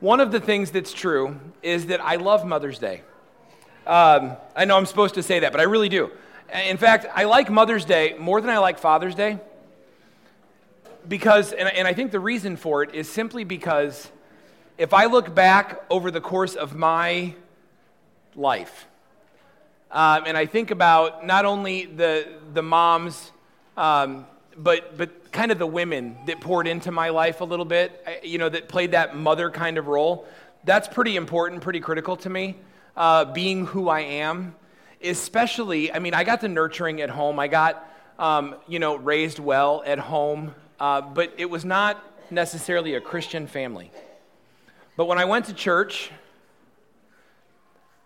One of the things that's true is that I love Mother's Day. Um, I know I'm supposed to say that, but I really do. In fact, I like Mother's Day more than I like Father's Day because, and, and I think the reason for it is simply because if I look back over the course of my life, um, and I think about not only the, the moms, um, but, but kind of the women that poured into my life a little bit, you know, that played that mother kind of role. That's pretty important, pretty critical to me, uh, being who I am. Especially, I mean, I got the nurturing at home. I got, um, you know, raised well at home, uh, but it was not necessarily a Christian family. But when I went to church,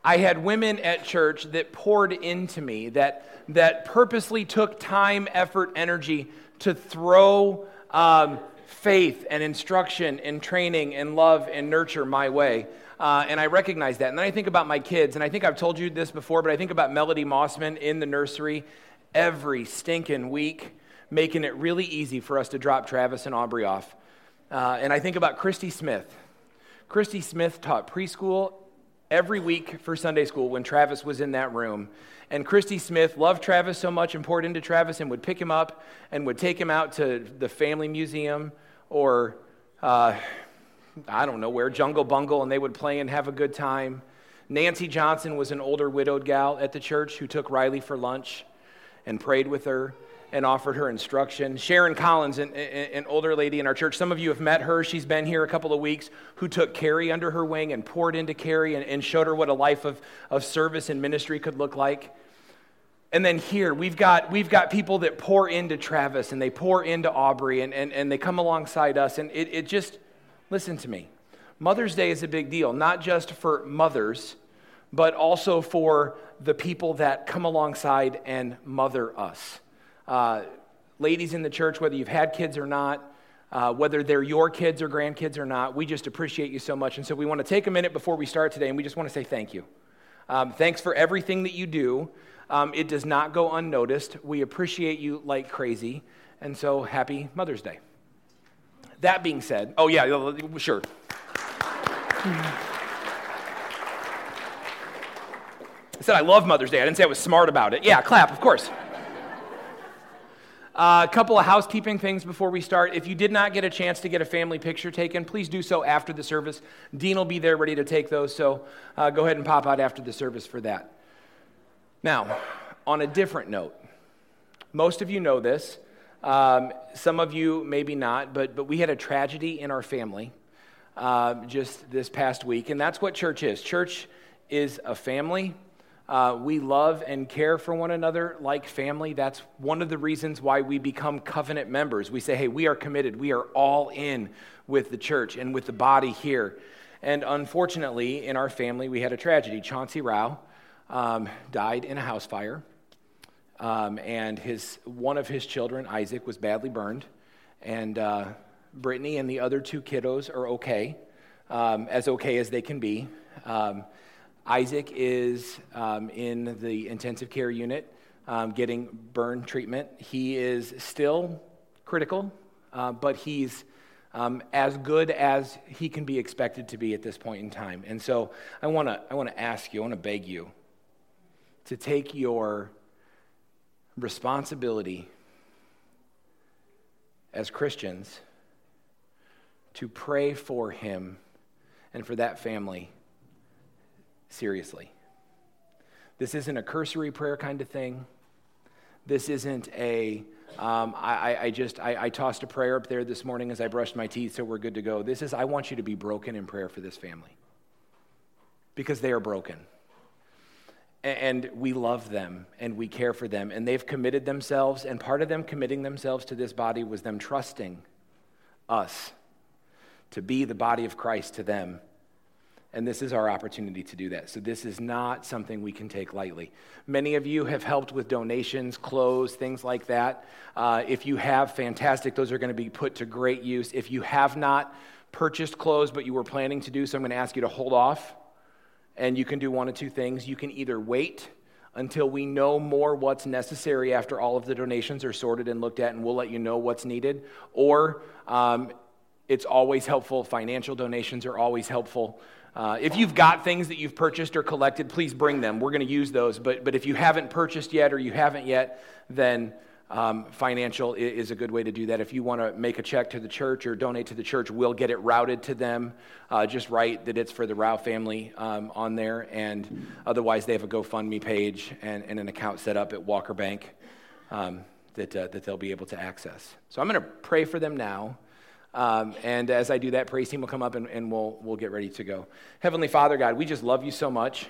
I had women at church that poured into me, that, that purposely took time, effort, energy to throw um, faith and instruction and training and love and nurture my way. Uh, and I recognize that. And then I think about my kids, and I think I've told you this before, but I think about Melody Mossman in the nursery every stinking week, making it really easy for us to drop Travis and Aubrey off. Uh, and I think about Christy Smith. Christy Smith taught preschool every week for Sunday school when Travis was in that room. And Christy Smith loved Travis so much and poured into Travis and would pick him up and would take him out to the family museum or, uh, I don't know where, Jungle Bungle, and they would play and have a good time. Nancy Johnson was an older widowed gal at the church who took Riley for lunch and prayed with her and offered her instruction. Sharon Collins, an, an, older lady in our church, some of you have met her. She's been here a couple of weeks, who took Carrie under her wing and poured into Carrie and, and showed her what a life of, of service and ministry could look like. And then here, we've got, we've got people that pour into Travis and they pour into Aubrey and, and, and they come alongside us. And it, it just, listen to me. Mother's Day is a big deal, not just for mothers, but also for the people that come alongside and mother us. Uh, ladies in the church, whether you've had kids or not, uh, whether they're your kids or grandkids or not, we just appreciate you so much. And so we want to take a minute before we start today and we just want to say thank you. Um, thanks for everything that you do. Um, it does not go unnoticed. We appreciate you like crazy. And so happy Mother's Day. That being said, oh, yeah, sure. I said I love Mother's Day. I didn't say I was smart about it. Yeah, clap, of course. Uh, a couple of housekeeping things before we start. If you did not get a chance to get a family picture taken, please do so after the service. Dean will be there ready to take those, so uh, go ahead and pop out after the service for that. Now, on a different note, most of you know this. Um, some of you maybe not, but, but we had a tragedy in our family uh, just this past week, and that's what church is. Church is a family uh, we love and care for one another like family. That's one of the reasons why we become covenant members. We say, hey, we are committed. We are all in with the church and with the body here. And unfortunately, in our family, we had a tragedy. Chauncey Rao um, died in a house fire. Um, and his, one of his children, Isaac, was badly burned. And uh, Brittany and the other two kiddos are okay, um, as okay as they can be. Um, Isaac is um, in the intensive care unit um, getting burn treatment. He is still critical, uh, but he's um, as good as he can be expected to be at this point in time. And so I want to I want to ask you, I want to beg you to take your responsibility as Christians to pray for him and for that family seriously. This isn't a cursory prayer kind of thing. This isn't a, um, I, I just, I, I tossed a prayer up there this morning as I brushed my teeth, so we're good to go. This is, I want you to be broken in prayer for this family because they are broken. And we love them and we care for them. And they've committed themselves, and part of them committing themselves to this body was them trusting us to be the body of Christ to them and this is our opportunity to do that. So, this is not something we can take lightly. Many of you have helped with donations, clothes, things like that. Uh, if you have, fantastic. Those are going to be put to great use. If you have not purchased clothes, but you were planning to do so, I'm going to ask you to hold off. And you can do one of two things. You can either wait until we know more what's necessary after all of the donations are sorted and looked at, and we'll let you know what's needed, or um, it's always helpful. Financial donations are always helpful. Uh, if you've got things that you've purchased or collected, please bring them. We're going to use those. But, but if you haven't purchased yet or you haven't yet, then um, financial is a good way to do that. If you want to make a check to the church or donate to the church, we'll get it routed to them. Uh, just write that it's for the Rao family um, on there. And otherwise, they have a GoFundMe page and, and an account set up at Walker Bank um, that, uh, that they'll be able to access. So I'm going to pray for them now. Um, and as I do that, praise team will come up and, and we'll, we'll get ready to go. Heavenly Father, God, we just love you so much.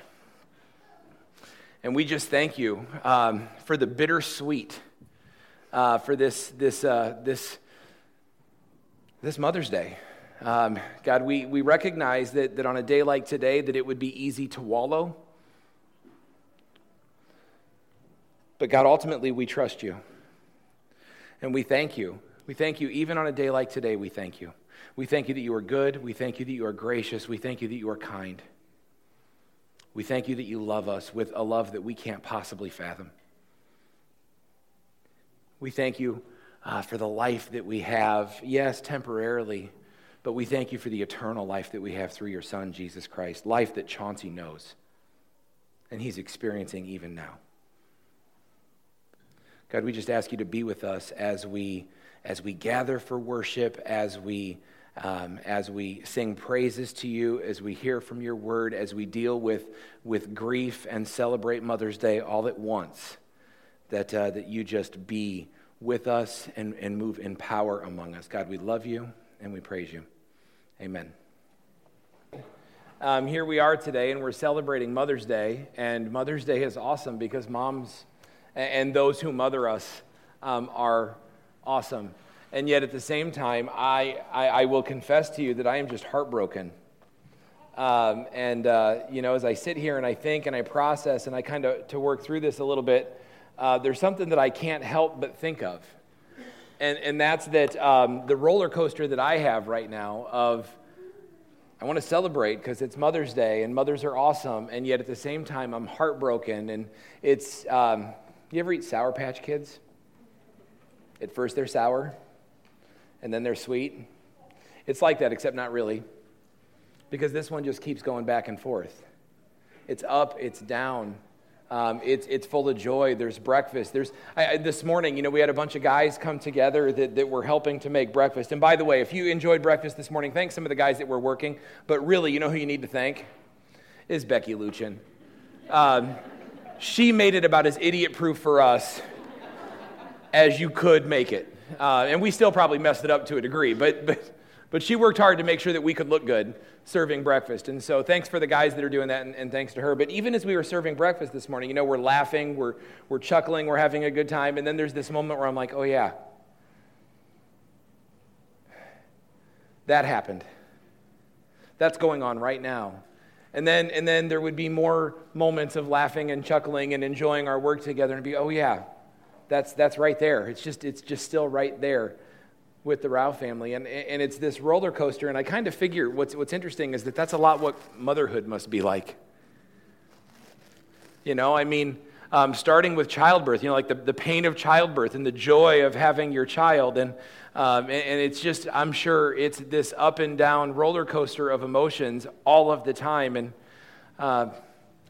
And we just thank you um, for the bittersweet, uh, for this, this, uh, this, this Mother's Day. Um, God, we, we recognize that, that on a day like today, that it would be easy to wallow. But God, ultimately, we trust you. And we thank you we thank you, even on a day like today, we thank you. We thank you that you are good. We thank you that you are gracious. We thank you that you are kind. We thank you that you love us with a love that we can't possibly fathom. We thank you uh, for the life that we have, yes, temporarily, but we thank you for the eternal life that we have through your Son, Jesus Christ, life that Chauncey knows and he's experiencing even now. God, we just ask you to be with us as we as we gather for worship, as we, um, as we sing praises to you, as we hear from your word, as we deal with, with grief and celebrate Mother's Day all at once, that, uh, that you just be with us and, and move in power among us. God, we love you and we praise you. Amen. Um, here we are today, and we're celebrating Mother's Day. And Mother's Day is awesome because moms and those who mother us um, are awesome. And yet at the same time, I, I, I will confess to you that I am just heartbroken. Um, and, uh, you know, as I sit here and I think and I process and I kind of, to work through this a little bit, uh, there's something that I can't help but think of. And, and that's that um, the roller coaster that I have right now of, I want to celebrate because it's Mother's Day and mothers are awesome. And yet at the same time, I'm heartbroken. And it's, um, you ever eat Sour Patch Kids? At first, they're sour, and then they're sweet. It's like that, except not really, because this one just keeps going back and forth. It's up, it's down. Um, it's, it's full of joy. There's breakfast. There's, I, I, this morning, you know, we had a bunch of guys come together that, that were helping to make breakfast. And by the way, if you enjoyed breakfast this morning, thank some of the guys that were working. But really, you know who you need to thank? Is Becky Luchin. Um, she made it about as idiot proof for us as you could make it. Uh, and we still probably messed it up to a degree, but, but, but she worked hard to make sure that we could look good serving breakfast. And so thanks for the guys that are doing that, and, and, thanks to her. But even as we were serving breakfast this morning, you know, we're laughing, we're, we're chuckling, we're having a good time. And then there's this moment where I'm like, oh, yeah, that happened. That's going on right now. And then, and then there would be more moments of laughing and chuckling and enjoying our work together and be, oh, yeah, that's, that's right there. It's just, it's just still right there with the Rao family. And, and it's this roller coaster. And I kind of figure what's, what's interesting is that that's a lot what motherhood must be like. You know, I mean, um, starting with childbirth, you know, like the, the pain of childbirth and the joy of having your child. And, um, and, and, it's just, I'm sure it's this up and down roller coaster of emotions all of the time. And uh,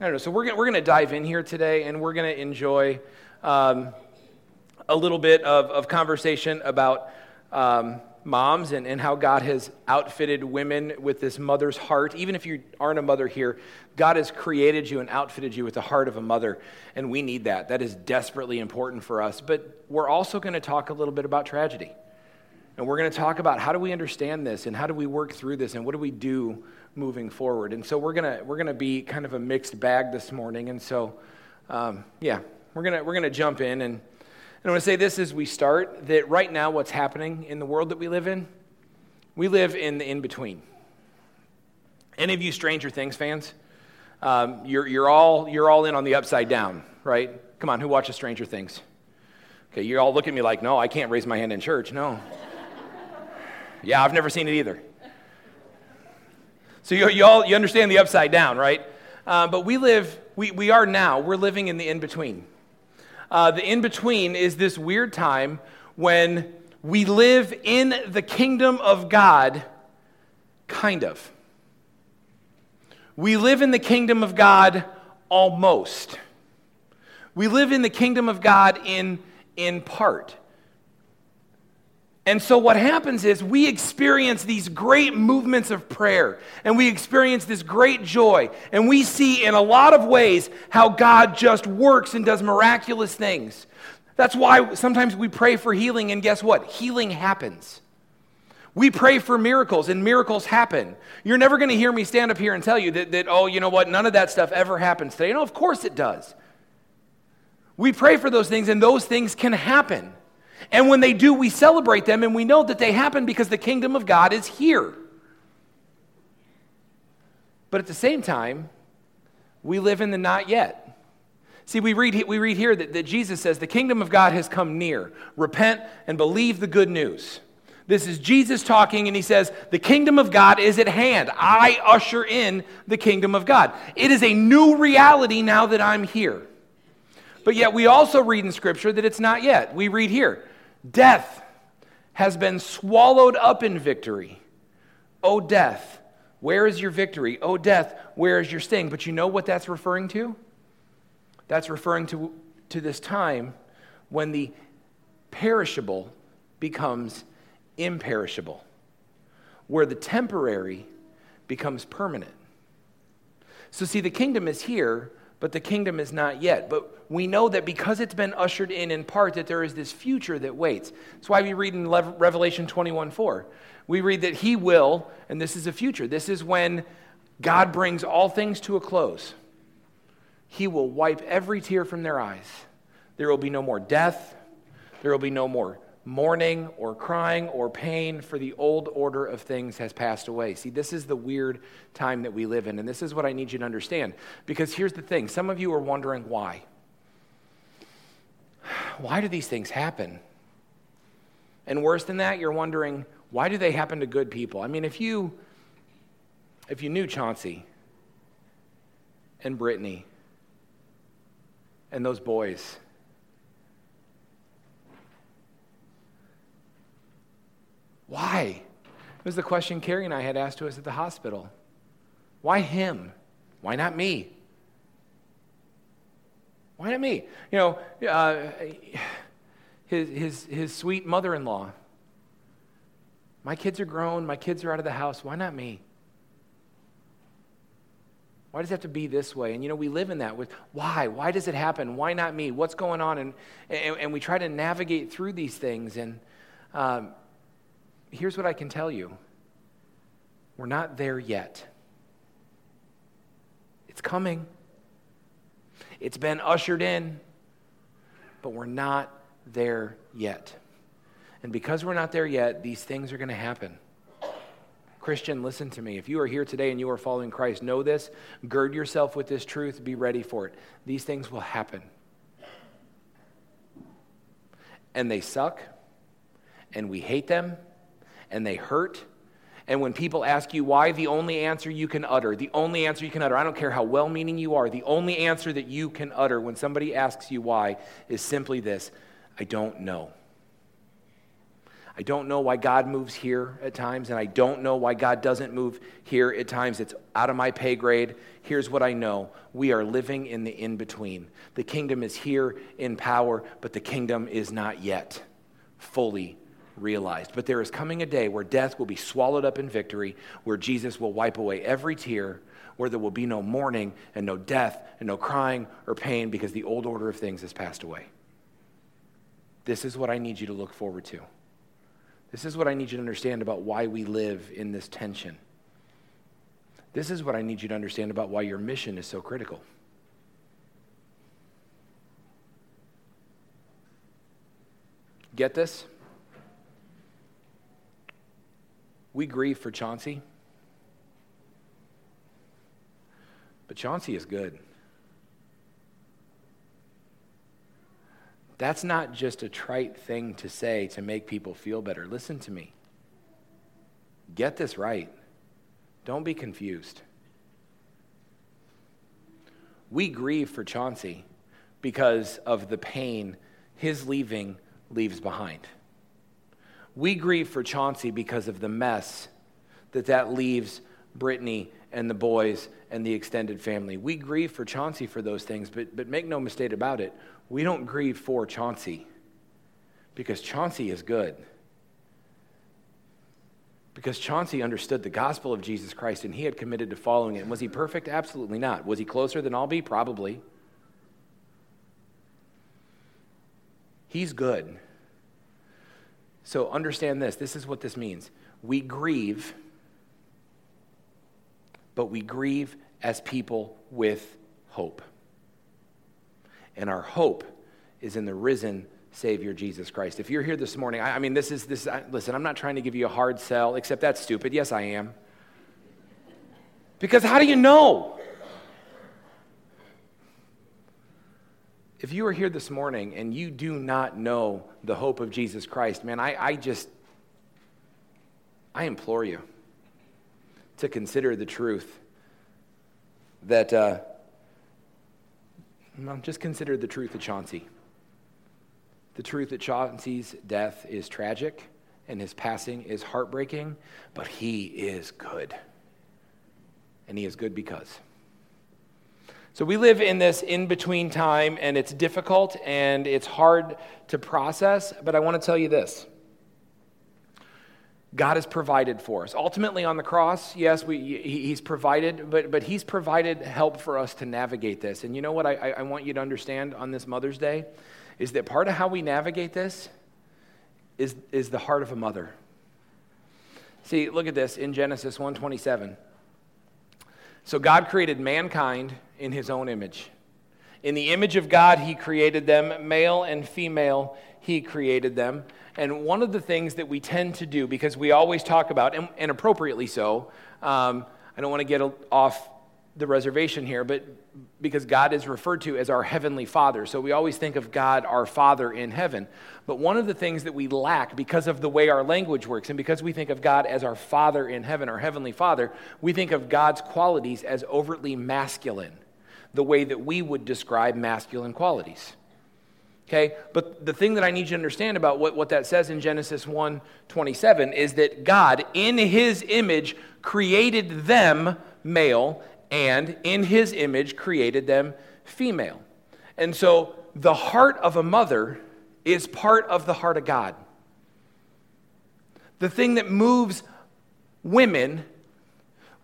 I don't know. So we're, we're going to dive in here today and we're going to enjoy. Um, a little bit of, of conversation about um, moms and, and how God has outfitted women with this mother's heart. Even if you aren't a mother here, God has created you and outfitted you with the heart of a mother, and we need that. That is desperately important for us. But we're also going to talk a little bit about tragedy. And we're going to talk about how do we understand this and how do we work through this and what do we do moving forward. And so we're going to, we're going to be kind of a mixed bag this morning. And so, um, yeah, we're going to, we're going to jump in and and I want to say this as we start that right now, what's happening in the world that we live in, we live in the in between. Any of you Stranger Things fans? Um, you're, you're, all, you're all in on the upside down, right? Come on, who watches Stranger Things? Okay, you all look at me like, no, I can't raise my hand in church. No. yeah, I've never seen it either. So you, you all you understand the upside down, right? Uh, but we live, we, we are now, we're living in the in between. Uh, the in between is this weird time when we live in the kingdom of God, kind of. We live in the kingdom of God almost. We live in the kingdom of God in, in part. And so, what happens is we experience these great movements of prayer and we experience this great joy. And we see in a lot of ways how God just works and does miraculous things. That's why sometimes we pray for healing, and guess what? Healing happens. We pray for miracles, and miracles happen. You're never going to hear me stand up here and tell you that, that, oh, you know what, none of that stuff ever happens today. No, of course it does. We pray for those things, and those things can happen. And when they do, we celebrate them, and we know that they happen because the kingdom of God is here. But at the same time, we live in the not yet. See, we read, we read here that, that Jesus says, The kingdom of God has come near. Repent and believe the good news. This is Jesus talking, and he says, The kingdom of God is at hand. I usher in the kingdom of God. It is a new reality now that I'm here. But yet, we also read in Scripture that it's not yet. We read here, Death has been swallowed up in victory. O death, where is your victory? O death, where is your sting? But you know what that's referring to? That's referring to, to this time when the perishable becomes imperishable, where the temporary becomes permanent. So, see, the kingdom is here, but the kingdom is not yet. But we know that because it's been ushered in in part, that there is this future that waits. That's why we read in Revelation 21 4. We read that He will, and this is a future. This is when God brings all things to a close. He will wipe every tear from their eyes. There will be no more death. There will be no more mourning or crying or pain, for the old order of things has passed away. See, this is the weird time that we live in, and this is what I need you to understand. Because here's the thing some of you are wondering why. Why do these things happen? And worse than that, you're wondering, why do they happen to good people? I mean, if you if you knew Chauncey and Brittany and those boys Why? It was the question Carrie and I had asked to us at the hospital. Why him? Why not me? Why not me? You know, uh, his, his, his sweet mother in law. My kids are grown, my kids are out of the house. Why not me? Why does it have to be this way? And you know, we live in that with why? Why does it happen? Why not me? What's going on? And, and, and we try to navigate through these things. And um, here's what I can tell you we're not there yet. It's coming, it's been ushered in, but we're not there yet. And because we're not there yet, these things are going to happen. Christian, listen to me. If you are here today and you are following Christ, know this, gird yourself with this truth, be ready for it. These things will happen. And they suck, and we hate them, and they hurt. And when people ask you why, the only answer you can utter, the only answer you can utter, I don't care how well meaning you are, the only answer that you can utter when somebody asks you why is simply this I don't know. I don't know why God moves here at times, and I don't know why God doesn't move here at times. It's out of my pay grade. Here's what I know we are living in the in between. The kingdom is here in power, but the kingdom is not yet fully realized. But there is coming a day where death will be swallowed up in victory, where Jesus will wipe away every tear, where there will be no mourning and no death and no crying or pain because the old order of things has passed away. This is what I need you to look forward to. This is what I need you to understand about why we live in this tension. This is what I need you to understand about why your mission is so critical. Get this? We grieve for Chauncey. But Chauncey is good. That's not just a trite thing to say to make people feel better. Listen to me. Get this right. Don't be confused. We grieve for Chauncey because of the pain his leaving leaves behind. We grieve for Chauncey because of the mess that that leaves Brittany and the boys and the extended family. We grieve for Chauncey for those things, but, but make no mistake about it, we don't grieve for Chauncey because Chauncey is good. Because Chauncey understood the gospel of Jesus Christ and he had committed to following it. And was he perfect? Absolutely not. Was he closer than I'll be? Probably. He's good. So understand this. This is what this means. We grieve, but we grieve as people with hope. And our hope is in the risen Savior Jesus Christ. If you're here this morning, I, I mean, this is this. I, listen, I'm not trying to give you a hard sell, except that's stupid. Yes, I am. Because how do you know? If you are here this morning and you do not know the hope of Jesus Christ, man, I, I just, I implore you to consider the truth that, uh, just consider the truth of Chauncey. The truth that Chauncey's death is tragic and his passing is heartbreaking, but he is good. And he is good because. So we live in this in between time, and it's difficult and it's hard to process, but I want to tell you this. God has provided for us. Ultimately, on the cross, yes, we, He's provided, but, but He's provided help for us to navigate this. And you know what I, I want you to understand on this Mother's Day? is that part of how we navigate this is, is the heart of a mother. See, look at this in Genesis 1:27. So God created mankind in his own image. In the image of God, he created them, male and female, he created them. And one of the things that we tend to do, because we always talk about, and, and appropriately so, um, I don't want to get off the reservation here, but because God is referred to as our heavenly Father. So we always think of God, our Father in heaven. But one of the things that we lack because of the way our language works, and because we think of God as our Father in heaven, our heavenly Father, we think of God's qualities as overtly masculine, the way that we would describe masculine qualities. Okay? But the thing that I need you to understand about what, what that says in Genesis 1 27 is that God, in his image, created them male and in his image created them female. And so the heart of a mother is part of the heart of God. The thing that moves women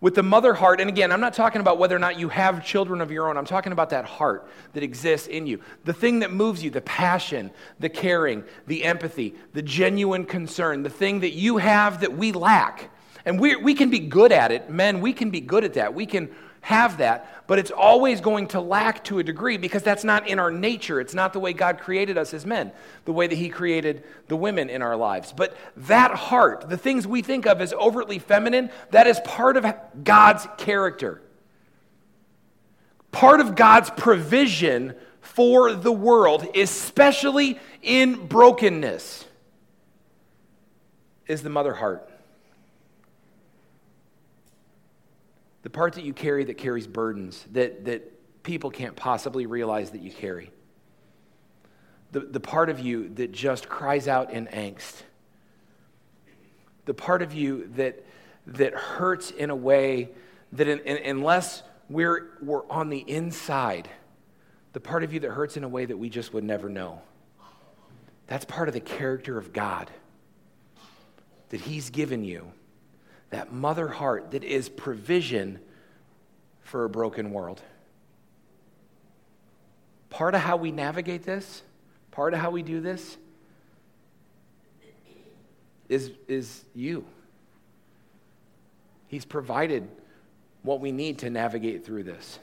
with the mother heart, and again, I'm not talking about whether or not you have children of your own. I'm talking about that heart that exists in you. The thing that moves you, the passion, the caring, the empathy, the genuine concern, the thing that you have that we lack. And we, we can be good at it. Men, we can be good at that. We can have that, but it's always going to lack to a degree because that's not in our nature. It's not the way God created us as men, the way that He created the women in our lives. But that heart, the things we think of as overtly feminine, that is part of God's character. Part of God's provision for the world, especially in brokenness, is the mother heart. The part that you carry that carries burdens that, that people can't possibly realize that you carry. The, the part of you that just cries out in angst. The part of you that, that hurts in a way that, in, in, unless we're, we're on the inside, the part of you that hurts in a way that we just would never know. That's part of the character of God that He's given you that mother heart that is provision for a broken world. Part of how we navigate this, part of how we do this, is, is you. He's provided what we need to navigate through this.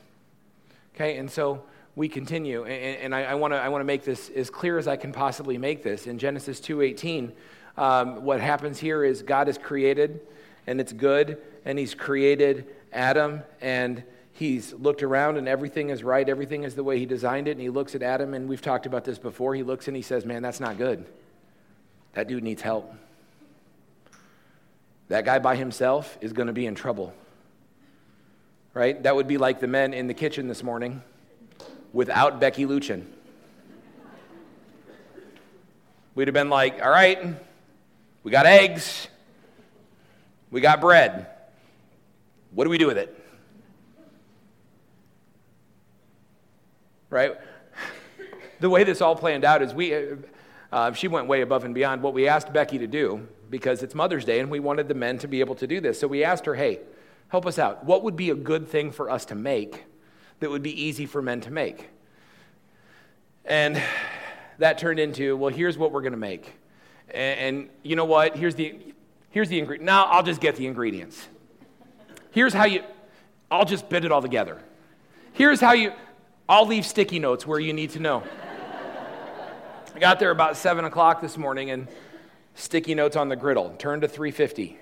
Okay, and so we continue, and, and I, I want to I wanna make this as clear as I can possibly make this. In Genesis 2.18, um, what happens here is God is created and it's good. And he's created Adam and he's looked around and everything is right. Everything is the way he designed it. And he looks at Adam, and we've talked about this before. He looks and he says, Man, that's not good. That dude needs help. That guy by himself is going to be in trouble. Right? That would be like the men in the kitchen this morning without Becky Luchin. We'd have been like, All right, We got eggs. We got bread. What do we do with it? Right? The way this all planned out is we, uh, she went way above and beyond what we asked Becky to do because it's Mother's Day and we wanted the men to be able to do this. So we asked her, hey, help us out. What would be a good thing for us to make that would be easy for men to make? And that turned into, well, here's what we're going to make. And, and, you know what? Here's the, here's the ingredient. Now I'll just get the ingredients. Here's how you, I'll just bit it all together. Here's how you, I'll leave sticky notes where you need to know. I got there about 7 o'clock this morning and sticky notes on the griddle, turn to 350.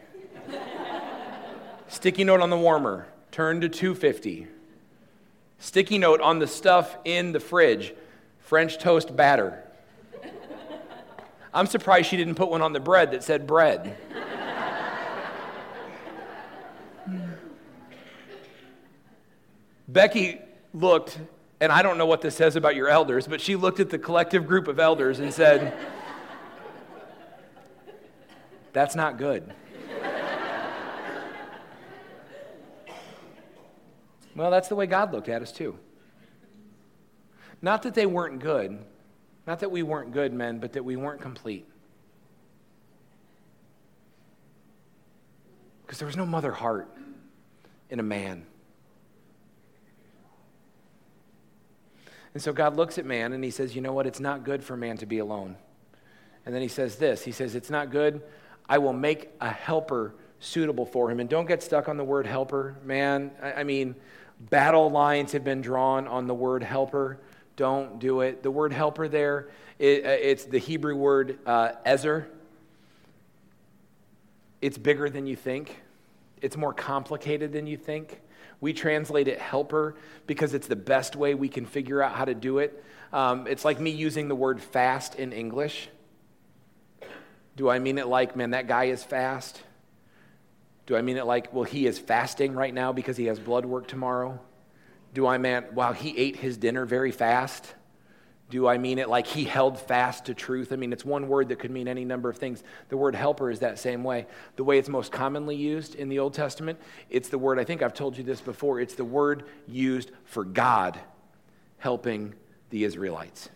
sticky note on the warmer, turn to 250. Sticky note on the stuff in the fridge, French toast batter. I'm surprised she didn't put one on the bread that said bread. Becky looked, and I don't know what this says about your elders, but she looked at the collective group of elders and said, That's not good. well, that's the way God looked at us, too. Not that they weren't good, not that we weren't good men, but that we weren't complete. Because there was no mother heart in a man. And so God looks at man and he says, You know what? It's not good for man to be alone. And then he says this He says, It's not good. I will make a helper suitable for him. And don't get stuck on the word helper, man. I, mean, battle lines have been drawn on the word helper. Don't do it. The word helper there, it, uh, it's the Hebrew word uh, ezer. It's bigger than you think, it's more complicated than you think. We translate it helper because it's the best way we can figure out how to do it. Um, it's like me using the word fast in English. Do I mean it like, man, that guy is fast? Do I mean it like, well, he is fasting right now because he has blood work tomorrow? Do I mean, wow, he ate his dinner very fast? Do I mean it like he held fast to truth? I mean, it's one word that could mean any number of things. The word helper is that same way. The way it's most commonly used in the Old Testament, it's the word, I think I've told you this before, it's the word used for God helping the Israelites.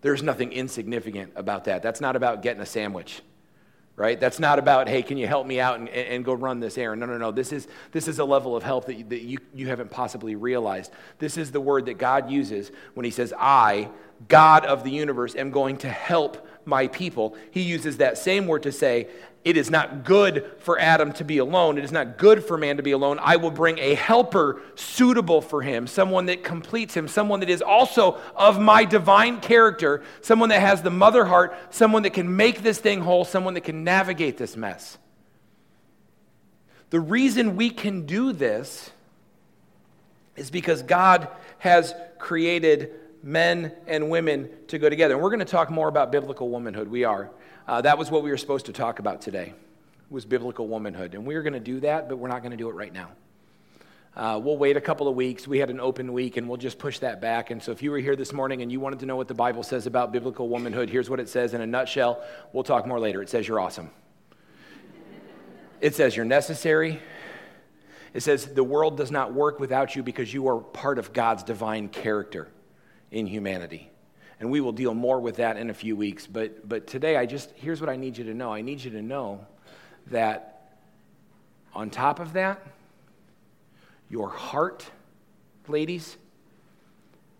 There's nothing insignificant about that. That's not about getting a sandwich right? That's not about, hey, can you help me out and, and go run this errand? No, no, no. This is, this is a level of help that, that you, you haven't possibly realized. This is the word that God uses when he says, I, God of the universe, am going to help my people. He uses that same word to say, it is not good for Adam to be alone. It is not good for man to be alone. I will bring a helper suitable for him, someone that completes him, someone that is also of my divine character, someone that has the mother heart, someone that can make this thing whole, someone that can navigate this mess. The reason we can do this is because God has created men and women to go together. And we're going to talk more about biblical womanhood. We are. Uh, that was what we were supposed to talk about today, was biblical womanhood. And we are going to do that, but we're not going to do it right now. Uh, we'll wait a couple of weeks. We had an open week, and we'll just push that back. And so, if you were here this morning and you wanted to know what the Bible says about biblical womanhood, here's what it says in a nutshell. We'll talk more later. It says you're awesome. It says you're necessary. It says the world does not work without you because you are part of God's divine character in humanity. And we will deal more with that in a few weeks. But, but today, I just, here's what I need you to know I need you to know that on top of that, your heart, ladies,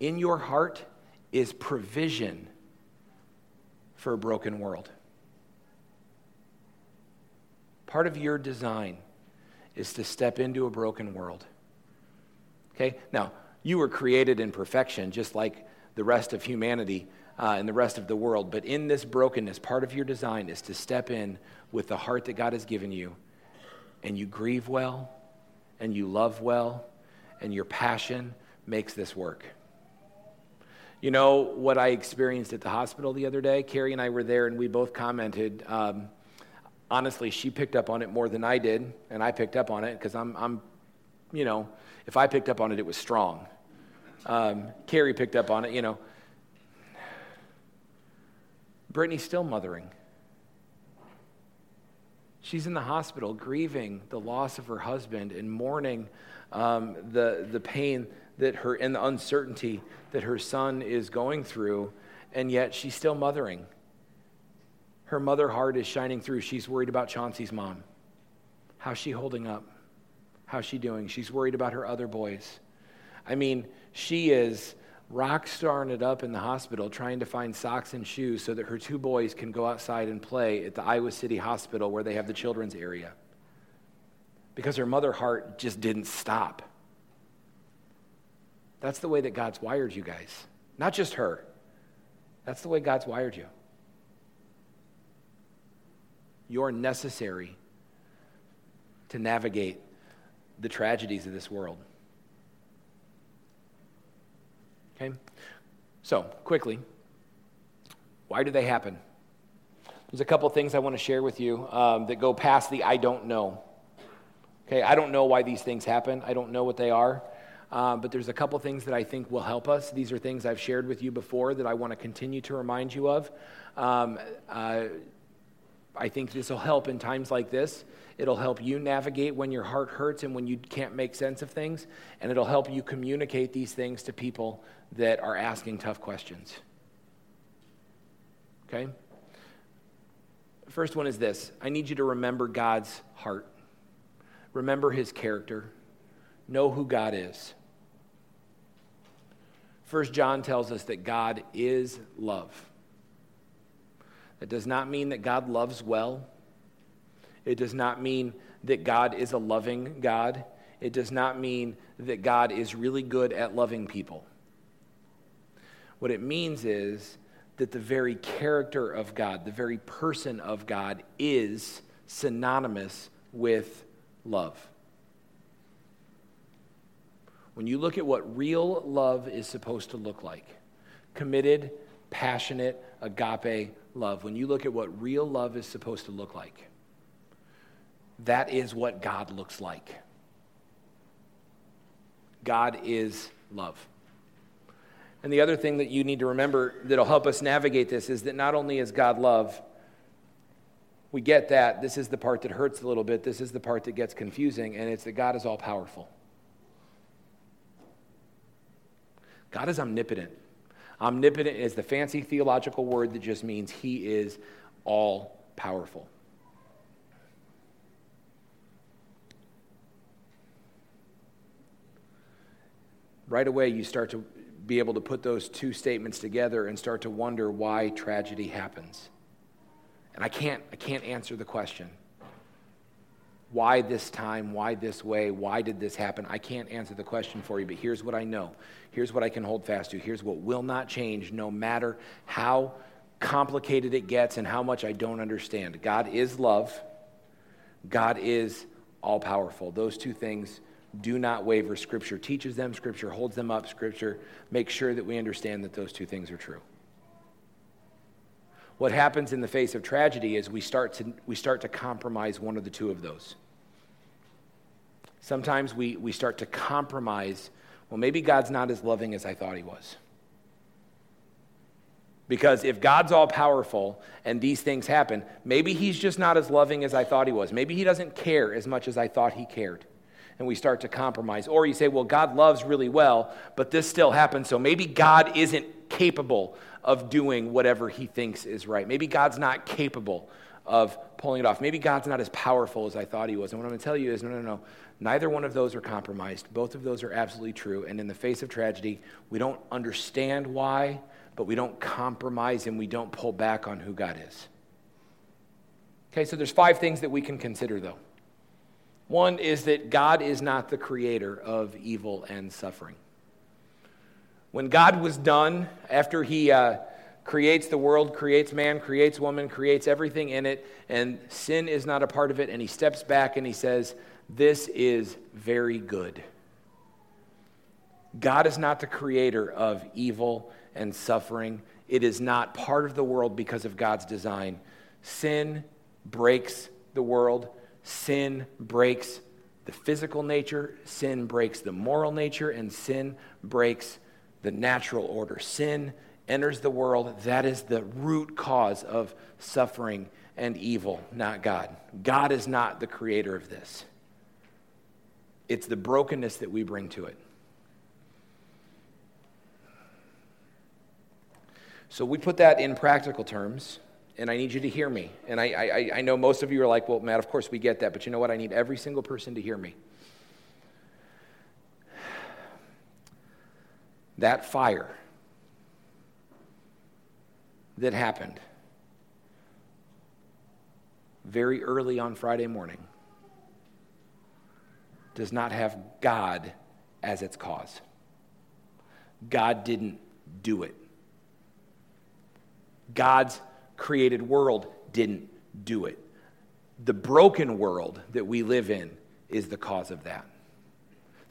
in your heart is provision for a broken world. Part of your design is to step into a broken world. Okay? Now, you were created in perfection, just like the rest of humanity uh, and the rest of the world. But in this brokenness, part of your design is to step in with the heart that God has given you, and you grieve well, and you love well, and your passion makes this work. You know what I experienced at the hospital the other day? Carrie and I were there, and we both commented. Um, honestly, she picked up on it more than I did, and I picked up on it because I'm, I'm, you know, if I picked up on it, it was strong. Um, Carrie picked up on it, you know. Brittany's still mothering. She's in the hospital grieving the loss of her husband and mourning um, the, the pain that her and the uncertainty that her son is going through, and yet she's still mothering. Her mother heart is shining through. She's worried about Chauncey's mom. How's she holding up? How's she doing? She's worried about her other boys. I mean, she is rock starring it up in the hospital trying to find socks and shoes so that her two boys can go outside and play at the Iowa City Hospital where they have the children's area. Because her mother heart just didn't stop. That's the way that God's wired you guys. Not just her. That's the way God's wired you. You're necessary to navigate the tragedies of this world. Okay? So, quickly, why do they happen? There's a couple things I want to share with you um, that go past the I don't know. Okay, I don't know why these things happen, I don't know what they are. Um, but there's a couple things that I think will help us. These are things I've shared with you before that I want to continue to remind you of. Um, uh, I think this will help in times like this. It'll help you navigate when your heart hurts and when you can't make sense of things. And it'll help you communicate these things to people that are asking tough questions. Okay? First one is this I need you to remember God's heart, remember his character, know who God is. First John tells us that God is love. That does not mean that God loves well. It does not mean that God is a loving God. It does not mean that God is really good at loving people. What it means is that the very character of God, the very person of God, is synonymous with love. When you look at what real love is supposed to look like committed, passionate, agape love, when you look at what real love is supposed to look like, that is what God looks like. God is love. And the other thing that you need to remember that'll help us navigate this is that not only is God love, we get that. This is the part that hurts a little bit. This is the part that gets confusing, and it's that God is all powerful. God is omnipotent. Omnipotent is the fancy theological word that just means he is all powerful. Right away, you start to be able to put those two statements together and start to wonder why tragedy happens. And I can't, I can't answer the question. Why this time? Why this way? Why did this happen? I can't answer the question for you, but here's what I know. Here's what I can hold fast to. Here's what will not change no matter how complicated it gets and how much I don't understand. God is love, God is all powerful. Those two things do not waver. Scripture teaches them, Scripture holds them up, Scripture makes sure that we understand that those two things are true. What happens in the face of tragedy is we start to, we start to compromise one of the two of those. Sometimes we, we start to compromise, well, maybe God's not as loving as I thought he was. Because if God's all powerful and these things happen, maybe he's just not as loving as I thought he was. Maybe he doesn't care as much as I thought he cared and we start to compromise. Or you say, well, God loves really well, but this still happens, so maybe God isn't capable of doing whatever he thinks is right. Maybe God's not capable of pulling it off. Maybe God's not as powerful as I thought he was. And what I'm going to tell you is no, no, no. Neither one of those are compromised. Both of those are absolutely true. And in the face of tragedy, we don't understand why, but we don't compromise and we don't pull back on who God is. Okay, so there's five things that we can consider, though. One is that God is not the creator of evil and suffering. When God was done, after he uh, creates the world, creates man, creates woman, creates everything in it, and sin is not a part of it, and he steps back and he says, This is very good. God is not the creator of evil and suffering. It is not part of the world because of God's design. Sin breaks the world. Sin breaks the physical nature, sin breaks the moral nature, and sin breaks the natural order. Sin enters the world, that is the root cause of suffering and evil, not God. God is not the creator of this. It's the brokenness that we bring to it. So we put that in practical terms, and I need you to hear me. And I, I, I know most of you are like, well, Matt, of course we get that, but you know what? I need every single person to hear me. That fire that happened very early on Friday morning does not have God as its cause. God didn't do it. God's created world didn't do it. The broken world that we live in is the cause of that.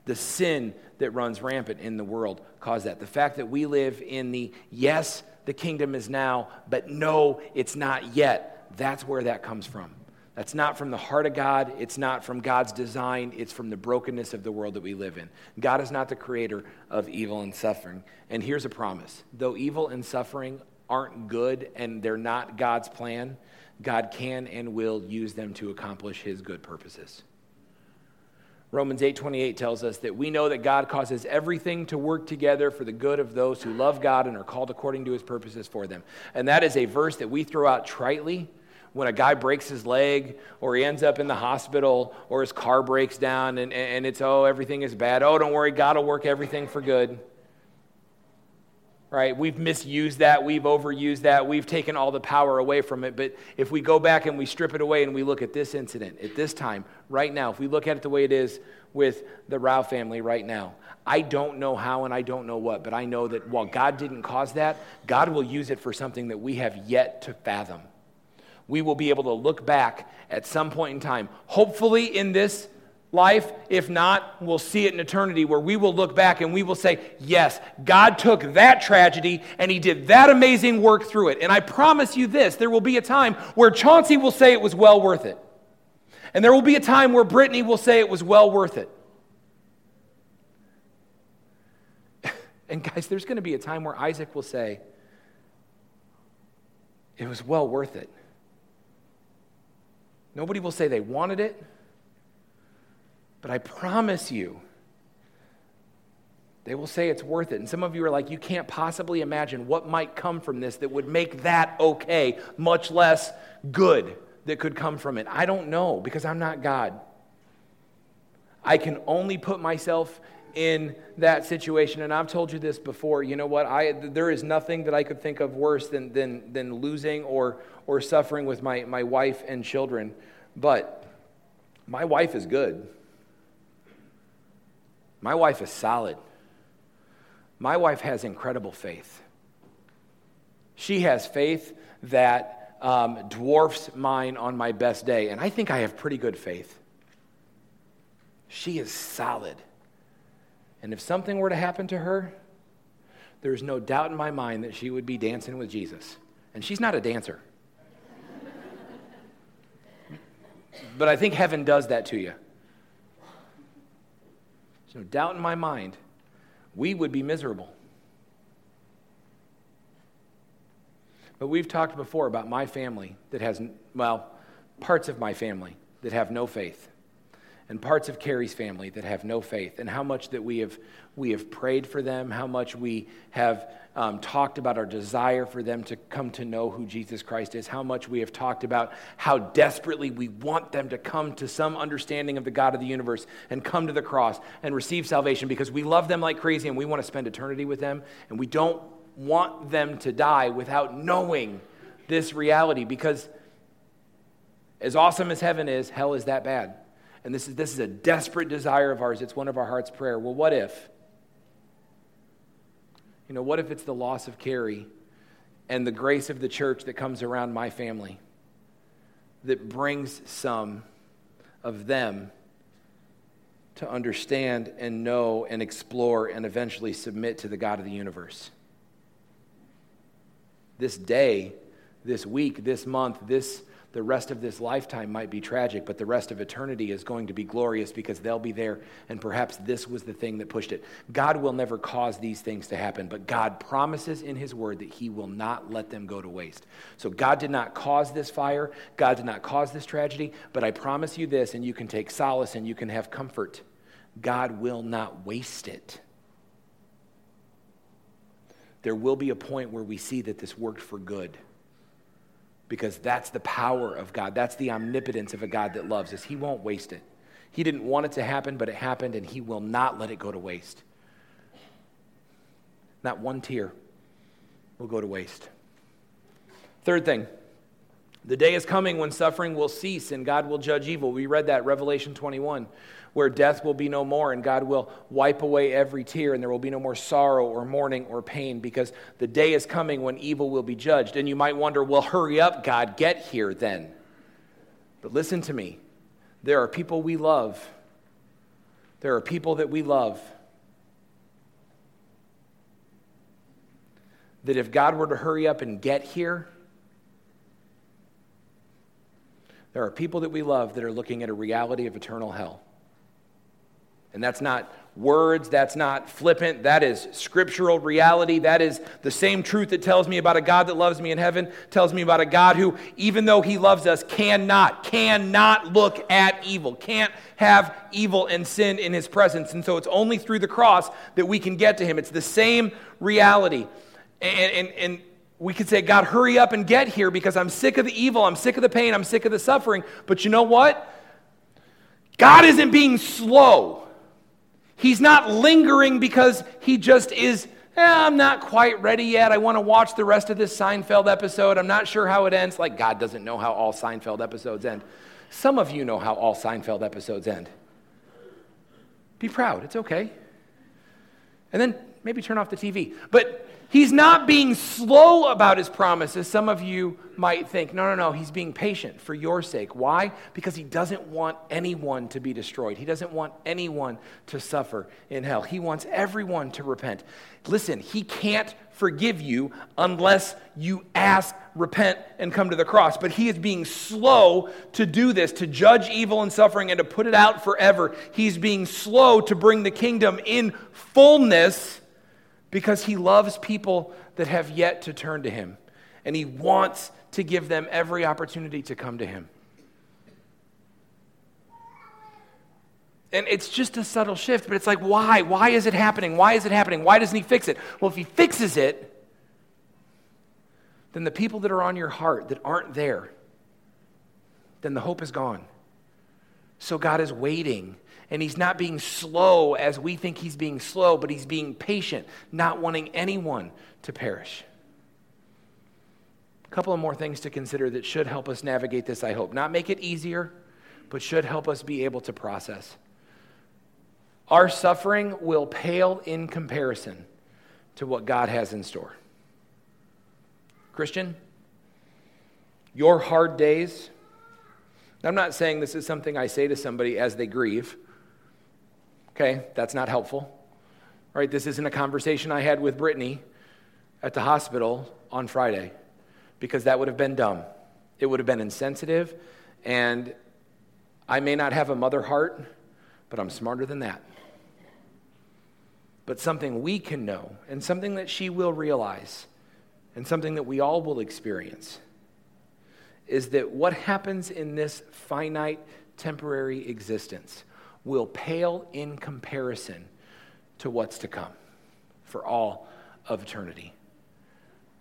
The sin that runs rampant in the world caused that. The fact that we live in the yes, the kingdom is now, but no, it's not yet, that's where that comes from. That's not from the heart of God. It's not from God's design. It's from the brokenness of the world that we live in. God is not the creator of evil and suffering. And here's a promise though evil and suffering aren't good and they're not God's plan, God can and will use them to accomplish his good purposes. Romans 8:28 tells us that we know that God causes everything to work together for the good of those who love God and are called according to his purposes for them. And that is a verse that we throw out tritely when a guy breaks his leg or he ends up in the hospital or his car breaks down and, and it's, oh, everything is bad. Oh, don't worry, God will work everything for good. Right? We've misused that. We've overused that. We've taken all the power away from it. But if we go back and we strip it away and we look at this incident, at this time, right now, if we look at it the way it is with the Rao family right now, I don't know how and I don't know what, but I know that while God didn't cause that, God will use it for something that we have yet to fathom we will be able to look back at some point in time, hopefully in this life. If not, we'll see it in eternity where we will look back and we will say, Yes, God took that tragedy and He did that amazing work through it. And I promise you this there will be a time where Chauncey will say it was well worth it. And there will be a time where Brittany will say it was well worth it. And guys, there's going to be a time where Isaac will say, It was well worth it. Nobody will say they wanted it, but I promise you, they will say it's worth it. And some of you are like, you can't possibly imagine what might come from this that would make that okay, much less good that could come from it. I don't know because I'm not God. I can only put myself in that situation. And I've told you this before. You know what? I, there is nothing that I could think of worse than, than, than losing or, or suffering with my, my wife and children. But my wife is good. My wife is solid. My wife has incredible faith. She has faith that um, dwarfs mine on my best day. And I think I have pretty good faith. She is solid. And if something were to happen to her, there's no doubt in my mind that she would be dancing with Jesus. And she's not a dancer. but I think heaven does that to you. There's no doubt in my mind, we would be miserable. But we've talked before about my family that has, well, parts of my family that have no faith and parts of Carrie's family that have no faith, and how much that we have, we have prayed for them, how much we have um, talked about our desire for them to come to know who Jesus Christ is, how much we have talked about how desperately we want them to come to some understanding of the God of the universe and come to the cross and receive salvation because we love them like crazy and we want to spend eternity with them, and we don't want them to die without knowing this reality because as awesome as heaven is, hell is that bad. And this is, this is a desperate desire of ours. It's one of our heart's prayer. Well, what if? You know, what if it's the loss of Carrie and the grace of the church that comes around my family that brings some of them to understand and know and explore and eventually submit to the God of the universe? This day, this week, this month, this the rest of this lifetime might be tragic, but the rest of eternity is going to be glorious because they'll be there, and perhaps this was the thing that pushed it. God will never cause these things to happen, but God promises in His Word that He will not let them go to waste. So God did not cause this fire, God did not cause this tragedy, but I promise you this, and you can take solace and you can have comfort God will not waste it. There will be a point where we see that this worked for good because that's the power of God. That's the omnipotence of a God that loves us. He won't waste it. He didn't want it to happen, but it happened, and He will not let it go to waste. Not one tear will go to waste. Third thing, the day is coming when suffering will cease and God will judge evil. We read that Revelation 21 where death will be no more and God will wipe away every tear and there will be no more sorrow or mourning or pain because the day is coming when evil will be judged. And you might wonder, well, hurry up, God, get here then. But listen to me. There are people we love. There are people that we love. That if God were to hurry up and get here, there are people that we love that are looking at a reality of eternal hell. And that's not words, that's not flippant, that is scriptural reality. That is the same truth that tells me about a God that loves me in heaven, tells me about a God who, even though he loves us, cannot, cannot look at evil, can't have evil and sin in his presence. And so it's only through the cross that we can get to him. It's the same reality. And, and, and we could say, God, hurry up and get here because I'm sick of the evil, I'm sick of the pain, I'm sick of the suffering. But you know what? God isn't being slow. He's not lingering because he just is, eh, I'm not quite ready yet. I want to watch the rest of this Seinfeld episode. I'm not sure how it ends. Like, God doesn't know how all Seinfeld episodes end. Some of you know how all Seinfeld episodes end. Be proud, it's okay. And then maybe turn off the TV. But He's not being slow about his promises. Some of you might think, no, no, no, he's being patient for your sake. Why? Because he doesn't want anyone to be destroyed. He doesn't want anyone to suffer in hell. He wants everyone to repent. Listen, he can't forgive you unless you ask, repent, and come to the cross. But he is being slow to do this, to judge evil and suffering and to put it out forever. He's being slow to bring the kingdom in fullness because he loves people that have yet to turn to him. And he wants to give them every opportunity to come to him. And it's just a subtle shift, but it's like, why? Why is it happening? Why is it happening? Why doesn't he fix it? Well, if he fixes it, then the people that are on your heart that aren't there, then the hope is gone. So God is waiting and he's not being slow as we think he's being slow, but he's being patient, not wanting anyone to perish. A couple of more things to consider that should help us navigate this, I hope. Not make it easier, but should help us be able to process. Our suffering will pale in comparison to what God has in store. Christian, your hard days, I'm not saying this is something I say to somebody as they grieve. Okay, that's not helpful. Right? This isn't a conversation I had with Brittany at the hospital on Friday because that would have been dumb. It would have been insensitive, and I may not have a mother heart, but I'm smarter than that. But something we can know, and something that she will realize, and something that we all will experience, is that what happens in this finite, temporary existence will pale in comparison to what's to come for all of eternity.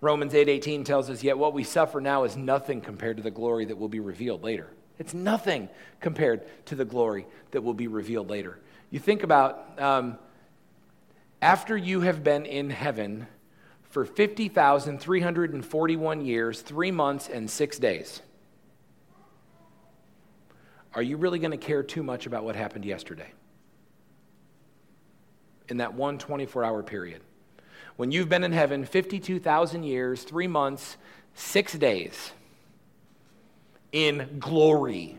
Romans 8:18 tells us yet what we suffer now is nothing compared to the glory that will be revealed later. It's nothing compared to the glory that will be revealed later. You think about um, after you have been in heaven for 50,341 years, three months, and six days. Are you really going to care too much about what happened yesterday? In that one 24 hour period. When you've been in heaven 52,000 years, three months, six days in glory.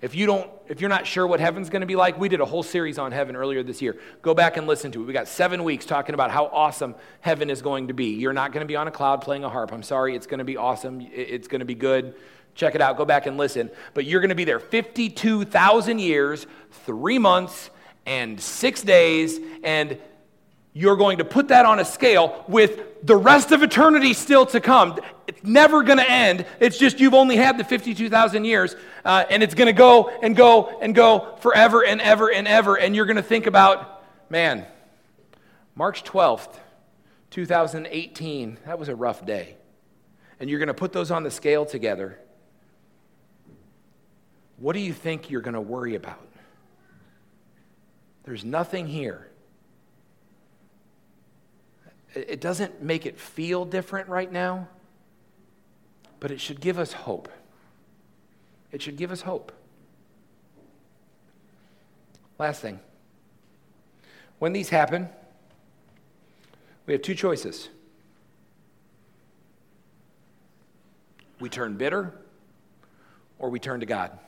If you don't, if you're not sure what heaven's going to be like, we did a whole series on heaven earlier this year. Go back and listen to it. We got seven weeks talking about how awesome heaven is going to be. You're not going to be on a cloud playing a harp. I'm sorry, it's going to be awesome. It's going to be good Check it out, go back and listen. But you're going to be there 52,000 years, three months, and six days, and you're going to put that on a scale with the rest of eternity still to come. It's never going to end. It's just you've only had the 52,000 years, uh, and it's going to go and go and go forever and ever and ever. And you're going to think about, man, March 12th, 2018, that was a rough day. And you're going to put those on the scale together. What do you think you're going to worry about? There's nothing here it doesn't make it feel different right now, but it should give us hope. It should give us hope. Last thing. When these happen, we have two choices. We turn bitter or we turn to God.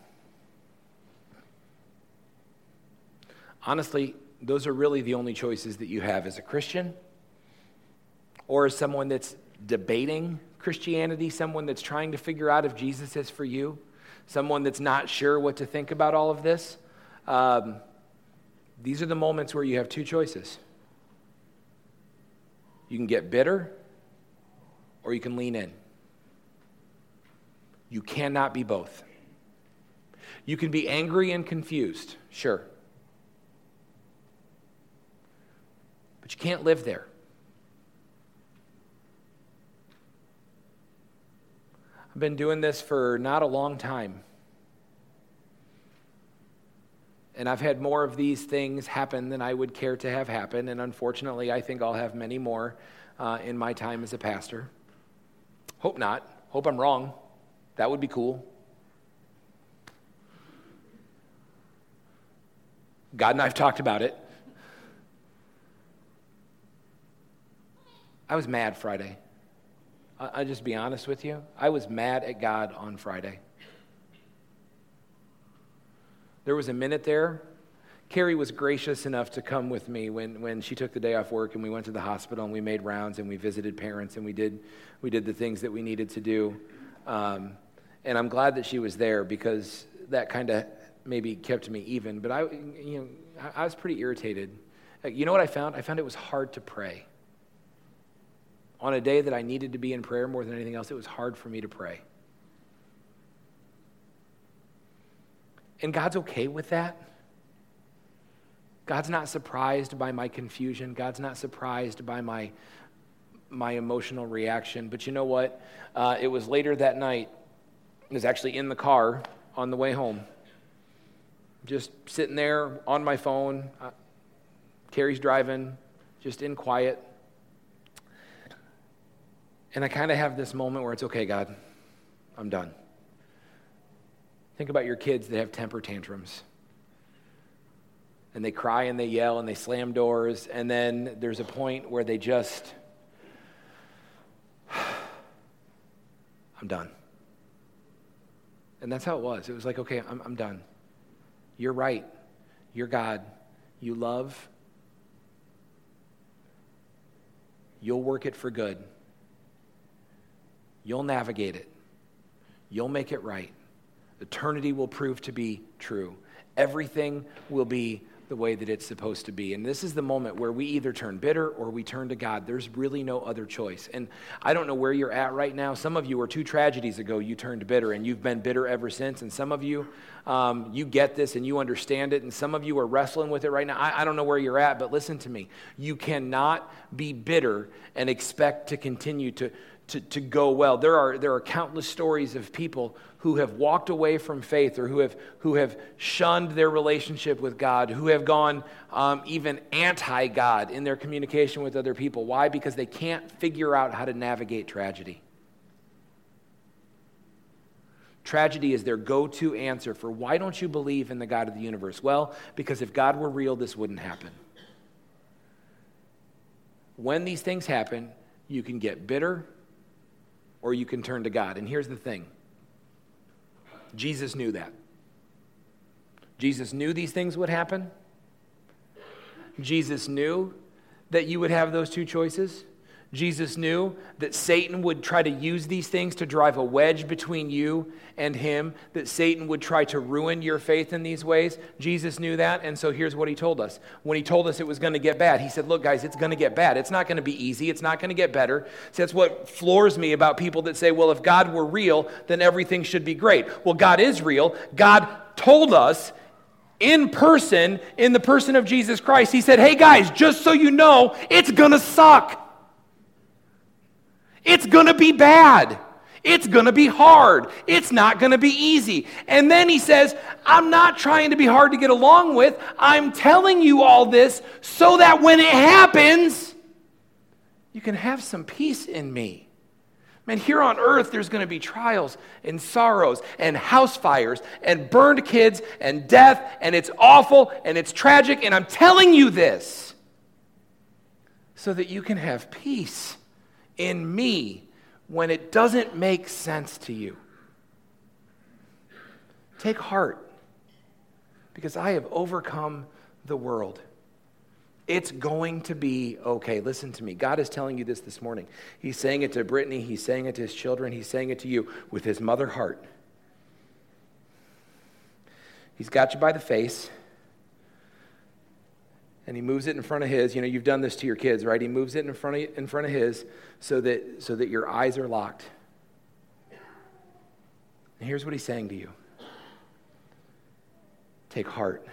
Honestly, those are really the only choices that you have as a Christian or as someone that's debating Christianity, someone that's trying to figure out if Jesus is for you, someone that's not sure what to think about all of this, um, these are the moments where you have two choices. You can get bitter or you can lean in. You cannot be both. You can be angry and confused, sure. But you can't live there. I've been doing this for not a long time. And I've had more of these things happen than I would care to have happen. And unfortunately, I think I'll have many more uh, in my time as a pastor. Hope not. Hope I'm wrong. That would be cool. God and I have talked about it. I was mad Friday. I'll just be honest with you. I was mad at God on Friday. There was a minute there. Carrie was gracious enough to come with me when, when she took the day off work and we went to the hospital and we made rounds and we visited parents and we did, we did the things that we needed to do. Um, and I'm glad that she was there because that kind of maybe kept me even. But I, you know, I, I was pretty irritated. You know what I found? I found it was hard to pray on a day that I needed to be in prayer more than anything else, it was hard for me to pray. And God's okay with that. God's not surprised by my confusion. God's not surprised by my, my emotional reaction. But you know what? Uh, it was later that night. I was actually in the car on the way home. Just sitting there on my phone. Uh, Carrie's driving, just in quiet. And I kind of have this moment where it's okay, God, I'm done. Think about your kids that have temper tantrums. And they cry and they yell and they slam doors, and then there's a point where they just, I'm done. And that's how it was. It was like, okay, I'm, I'm done. You're right. You're God. You love. You'll work it for good. You'll navigate it, you'll make it right. Eternity will prove to be true. Everything will be the way that it's supposed to be. And this is the moment where we either turn bitter or we turn to God. There's really no other choice. And I don't know where you're at right now. Some of you were two tragedies ago, you turned bitter and you've been bitter ever since. And some of you, um, you get this and you understand it. And some of you are wrestling with it right now. I, I don't know where you're at, but listen to me. You cannot be bitter and expect to continue to, to, to go well. There are, there are countless stories of people who have walked away from faith or who have, who have shunned their relationship with God, who have gone um, even anti God in their communication with other people. Why? Because they can't figure out how to navigate tragedy. Tragedy is their go to answer for why don't you believe in the God of the universe? Well, because if God were real, this wouldn't happen. When these things happen, you can get bitter or you can turn to God. And here's the thing Jesus knew that. Jesus knew these things would happen. Jesus knew that you would have those two choices. Jesus knew that Satan would try to use these things to drive a wedge between you and him, that Satan would try to ruin your faith in these ways. Jesus knew that, and so here's what he told us. When he told us it was going to get bad, he said, Look, guys, it's going to get bad. It's not going to be easy. It's not going to get better. That's what floors me about people that say, Well, if God were real, then everything should be great. Well, God is real. God told us in person, in the person of Jesus Christ, he said, Hey, guys, just so you know, it's going to suck. It's going to be bad. It's going to be hard. It's not going to be easy. And then he says, I'm not trying to be hard to get along with. I'm telling you all this so that when it happens, you can have some peace in me. Man, here on earth, there's going to be trials and sorrows and house fires and burned kids and death, and it's awful and it's tragic. And I'm telling you this so that you can have peace in me when it doesn't make sense to you. Take heart, because I have overcome the world. It's going to be okay. Listen to me. God is telling you this this morning. He's saying it to Brittany, He's saying it to His children, He's saying it to you with His mother heart. He's got you by the face and he moves it in front of his. You know, you've done this to your kids, right? He moves it in front of, in front of his so that, so that your eyes are locked. And here's what he's saying to you Take heart.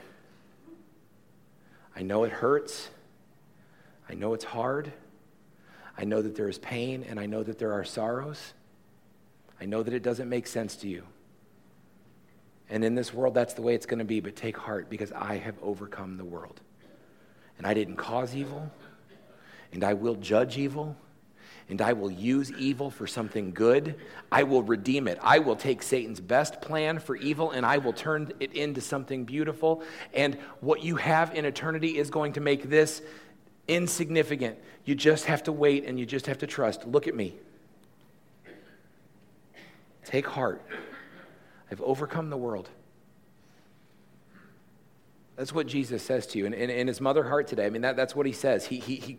I know it hurts. I know it's hard. I know that there is pain, and I know that there are sorrows. I know that it doesn't make sense to you. And in this world, that's the way it's going to be, but take heart because I have overcome the world and I didn't cause evil, and I will judge evil, and I will use evil for something good. I will redeem it. I will take Satan's best plan for evil and I will turn it into something beautiful. And what you have in eternity is going to make this insignificant. You just have to wait and you just have to trust. Look at me. Take heart. I've overcome the world. That's what Jesus says to you. And in, his mother heart today, I mean, that, that's what he says. He, he, he,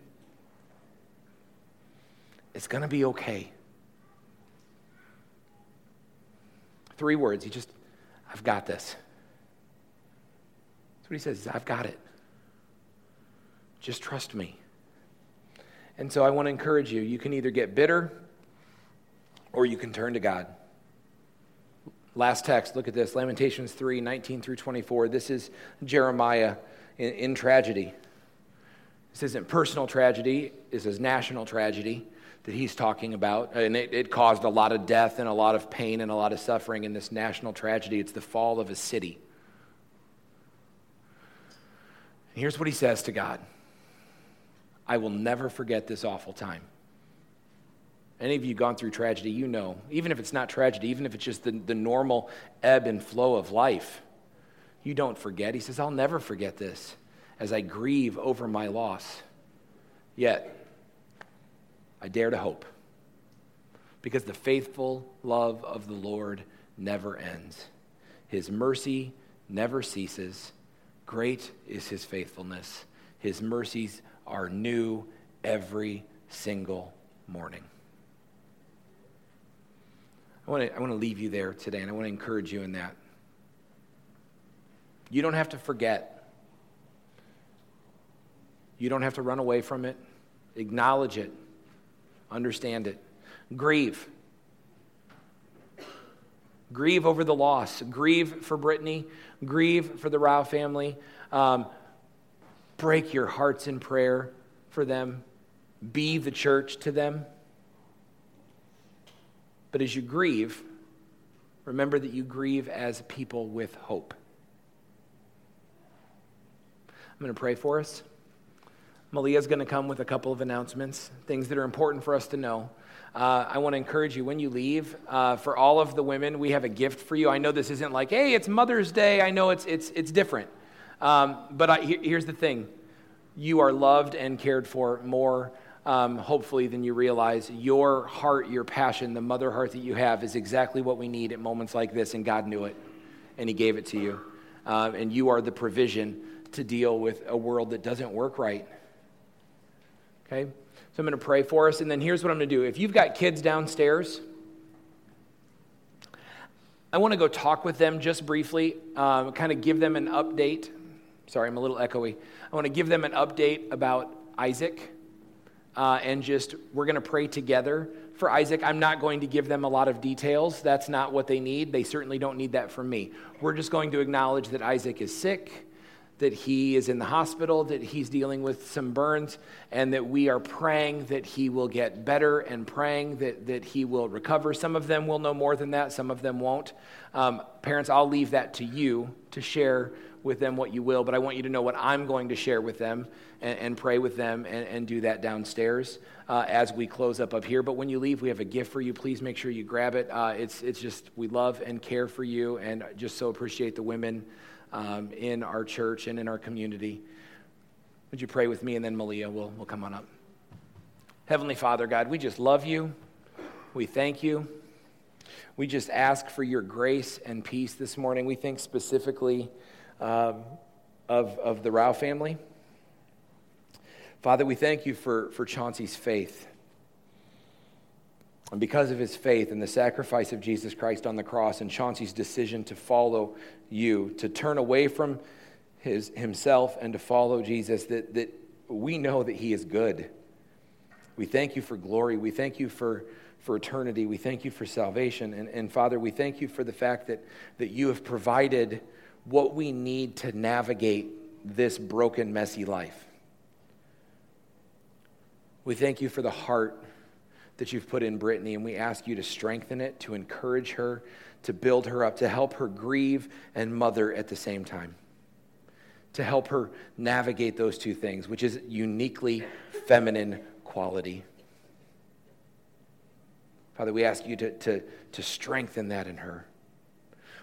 it's going to be okay. Three words. He just, I've got this. That's what he says. I've got it. Just trust me. And so I want to encourage you. You can either get bitter or you can turn to God. Last text, look at this Lamentations 3 19 through 24. This is Jeremiah in, in tragedy. This isn't personal tragedy, this is national tragedy that he's talking about. And it, it, caused a lot of death and a lot of pain and a lot of suffering in this national tragedy. It's the fall of a city. And here's what he says to God I will never forget this awful time. Any of you gone through tragedy, you know, even if it's not tragedy, even if it's just the, the normal ebb and flow of life, you don't forget. He says, I'll never forget this as I grieve over my loss. Yet, I dare to hope because the faithful love of the Lord never ends. His mercy never ceases. Great is his faithfulness. His mercies are new every single morning. I want to, I want to leave you there today, and I want to encourage you in that. You don't have to forget. You don't have to run away from it. Acknowledge it. Understand it. Grieve. Grieve over the loss. Grieve for Brittany. Grieve for the Rao family. Um, break your hearts in prayer for them. Be the church to them. But as you grieve, remember that you grieve as people with hope. I'm going to pray for us. Malia's going to come with a couple of announcements, things that are important for us to know. Uh, I want to encourage you when you leave, uh, for all of the women, we have a gift for you. I know this isn't like, hey, it's Mother's Day. I know it's, it's, it's different. Um, but I, here's the thing you are loved and cared for more um, hopefully, then you realize. Your heart, your passion, the mother heart that you have is exactly what we need at moments like this, and God knew it, and He gave it to you. Um, and you are the provision to deal with a world that doesn't work right. Okay? So I'm going to pray for us, and then here's what I'm going to do. If you've got kids downstairs, I want to go talk with them just briefly, um, kind of give them an update. Sorry, I'm a little echoey. I want to give them an update about Isaac, uh, and just we're going to pray together for Isaac. I'm not going to give them a lot of details. That's not what they need. They certainly don't need that from me. We're just going to acknowledge that Isaac is sick that he is in the hospital, that he's dealing with some burns, and that we are praying that he will get better and praying that, that he will recover. Some of them will know more than that, some of them won't. Um, parents, I'll leave that to you to share with them what you will, but I want you to know what I'm going to share with them and, and pray with them and, and do that downstairs uh, as we close up up here. But when you leave, we have a gift for you. Please make sure you grab it. Uh, it's, it's just, we love and care for you and just so appreciate the women um, in our church and in our community. Would you pray with me and then Malia will will come on up? Heavenly Father, God, we just love you. We thank you. We just ask for your grace and peace this morning. We think specifically um, of, of the Rao family. Father, we thank you for, for Chauncey's faith. And because of his faith and the sacrifice of Jesus Christ on the cross and Chauncey's decision to follow you, to turn away from his, himself and to follow Jesus, that, that we know that he is good. We thank you for glory. We thank you for, for eternity. We thank you for salvation. And, and Father, we thank you for the fact that, that you have provided what we need to navigate this broken, messy life. We thank you for the heart that you've put in Brittany, and we ask you to strengthen it, to encourage her, to build her up, to help her grieve and mother at the same time, to help her navigate those two things, which is uniquely feminine quality. Father, we ask you to, to, to strengthen that in her.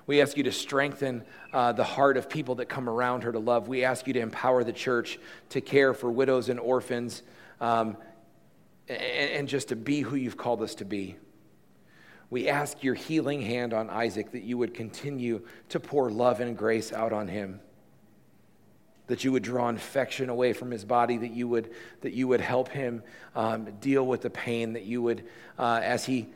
We ask you to strengthen uh, the heart of people that come around her to love. We ask you to empower the church to care for widows and orphans um, and, and just to be who you've called us to be. We ask your healing hand on Isaac that you would continue to pour love and grace out on him. That you would draw infection away from his body, that you would, that you would help him um, deal with the pain, that you would, uh, as, he,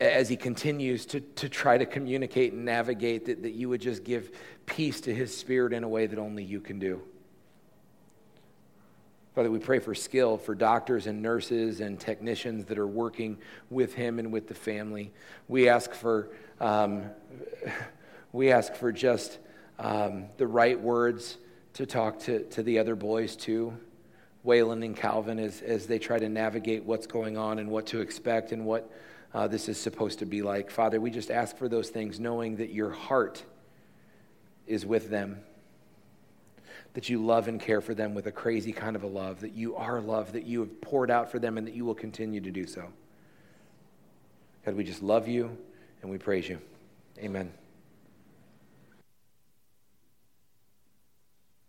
as he continues to, to try to communicate and navigate, that, that you would just give peace to his spirit in a way that only you can do. Father, we pray for skill for doctors and nurses and technicians that are working with him and with the family. We ask for, um, we ask for just um, the right words to talk to, to the other boys too, Waylon and Calvin, as, as they try to navigate what's going on and what to expect and what uh, this is supposed to be like. Father, we just ask for those things, knowing that your heart is with them that you love and care for them with a crazy kind of a love, that you are love, that you have poured out for them, and that you will continue to do so. God, we just love you and we praise you. Amen.